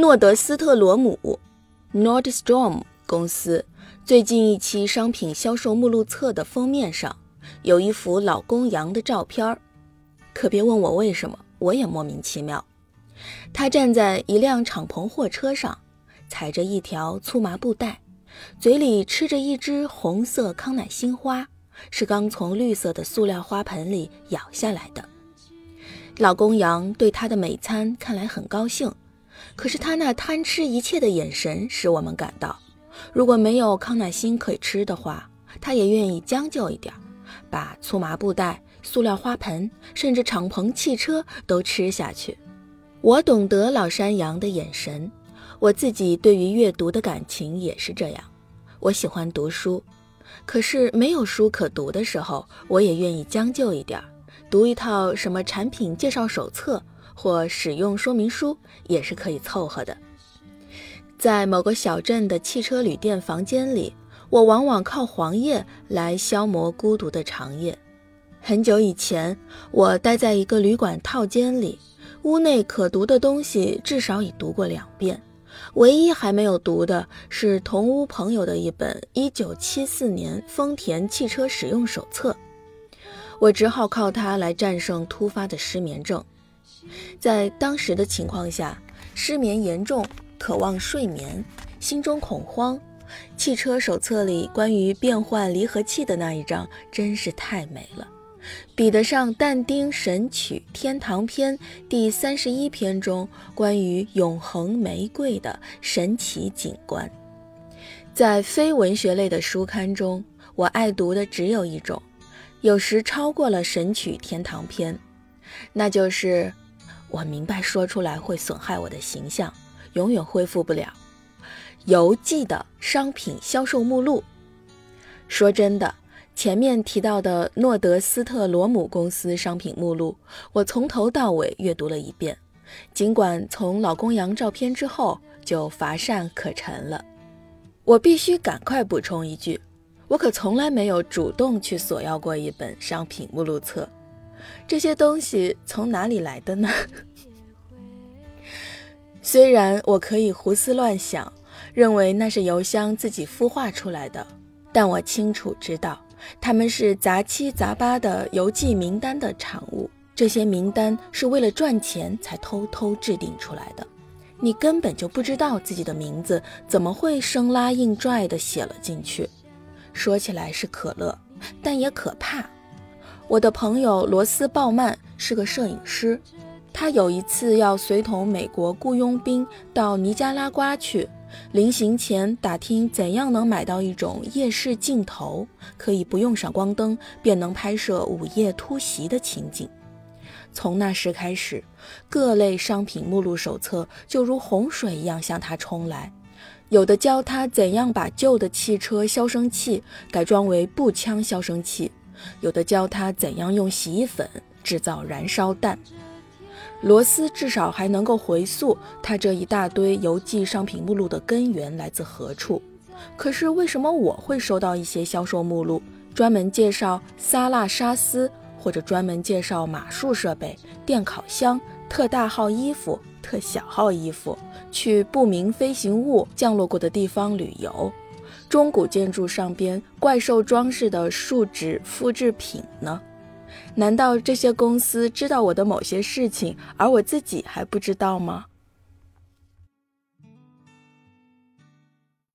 诺德斯特罗姆 （Nordstrom） 公司最近一期商品销售目录册的封面上有一幅老公羊的照片儿，可别问我为什么，我也莫名其妙。他站在一辆敞篷货车上，踩着一条粗麻布袋，嘴里吃着一只红色康乃馨花，是刚从绿色的塑料花盆里咬下来的。老公羊对他的美餐看来很高兴。可是他那贪吃一切的眼神，使我们感到，如果没有康乃馨可以吃的话，他也愿意将就一点，把粗麻布袋、塑料花盆，甚至敞篷汽车都吃下去。我懂得老山羊的眼神，我自己对于阅读的感情也是这样。我喜欢读书，可是没有书可读的时候，我也愿意将就一点，读一套什么产品介绍手册。或使用说明书也是可以凑合的。在某个小镇的汽车旅店房间里，我往往靠黄页来消磨孤独的长夜。很久以前，我待在一个旅馆套间里，屋内可读的东西至少已读过两遍，唯一还没有读的是同屋朋友的一本1974年丰田汽车使用手册。我只好靠它来战胜突发的失眠症。在当时的情况下，失眠严重，渴望睡眠，心中恐慌。汽车手册里关于变换离合器的那一章真是太美了，比得上但丁《神曲·天堂篇》第三十一篇中关于永恒玫瑰的神奇景观。在非文学类的书刊中，我爱读的只有一种，有时超过了《神曲·天堂篇》，那就是。我明白，说出来会损害我的形象，永远恢复不了。邮寄的商品销售目录。说真的，前面提到的诺德斯特罗姆公司商品目录，我从头到尾阅读了一遍。尽管从老公羊照片之后就乏善可陈了，我必须赶快补充一句：我可从来没有主动去索要过一本商品目录册。这些东西从哪里来的呢？虽然我可以胡思乱想，认为那是邮箱自己孵化出来的，但我清楚知道，他们是杂七杂八的邮寄名单的产物。这些名单是为了赚钱才偷偷制定出来的。你根本就不知道自己的名字怎么会生拉硬拽的写了进去。说起来是可乐，但也可怕。我的朋友罗斯鲍曼是个摄影师，他有一次要随同美国雇佣兵到尼加拉瓜去，临行前打听怎样能买到一种夜视镜头，可以不用闪光灯便能拍摄午夜突袭的情景。从那时开始，各类商品目录手册就如洪水一样向他冲来，有的教他怎样把旧的汽车消声器改装为步枪消声器。有的教他怎样用洗衣粉制造燃烧弹，罗斯至少还能够回溯他这一大堆邮寄商品目录的根源来自何处。可是为什么我会收到一些销售目录，专门介绍萨拉沙斯，或者专门介绍马术设备、电烤箱、特大号衣服、特小号衣服，去不明飞行物降落过的地方旅游？中古建筑上边怪兽装饰的树脂复制品呢？难道这些公司知道我的某些事情，而我自己还不知道吗？